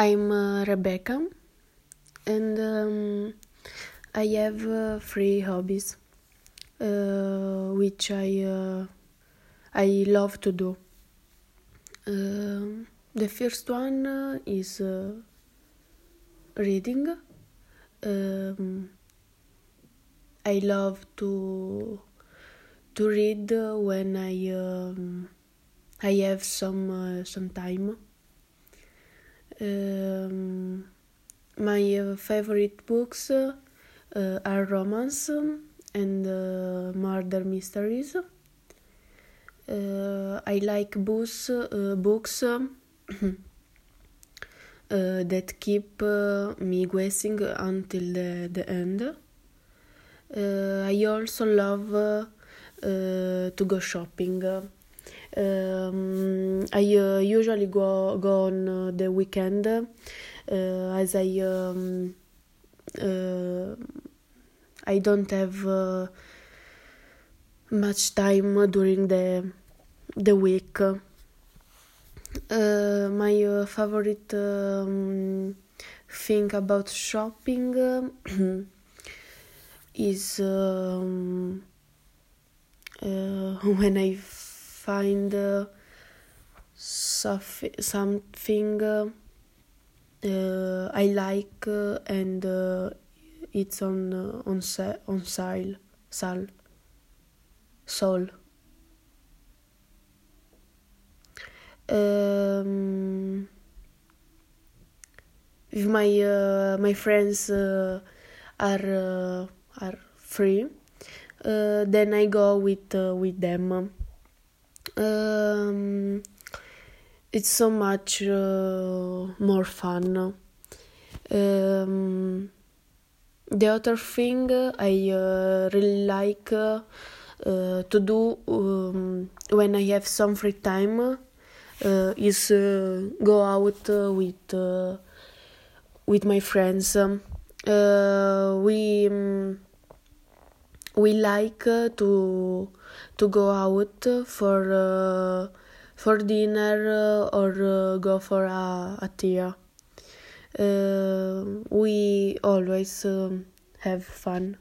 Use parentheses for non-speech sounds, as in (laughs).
I'm uh, Rebecca, and um, I have uh, three hobbies, uh, which I uh, I love to do. Uh, the first one uh, is reading. Um, I love to to read when I um, I have some some time. Um, my uh, favorite books uh, are romance and uh, murder mysteries. I like books, books (coughs) that keep me guessing until the, the end. I also love to go shopping. Um, I uh, usually go go on uh, the weekend uh, as I um, I don't have much time during the the week. my favorite um, thing about shopping (clears throat) is um, (laughs) when I find uh, something uh, I like uh, and uh, it's on uh, on on sale sal um, if my my friends are are free then I go with with them um, it's so much uh, more fun. Um, the other thing I uh, really like uh, to do um, when I have some free time uh, is uh, go out with with my friends. We um, we like to to go out for uh, for dinner or uh, go for a, a tea. Uh, we always um, have fun.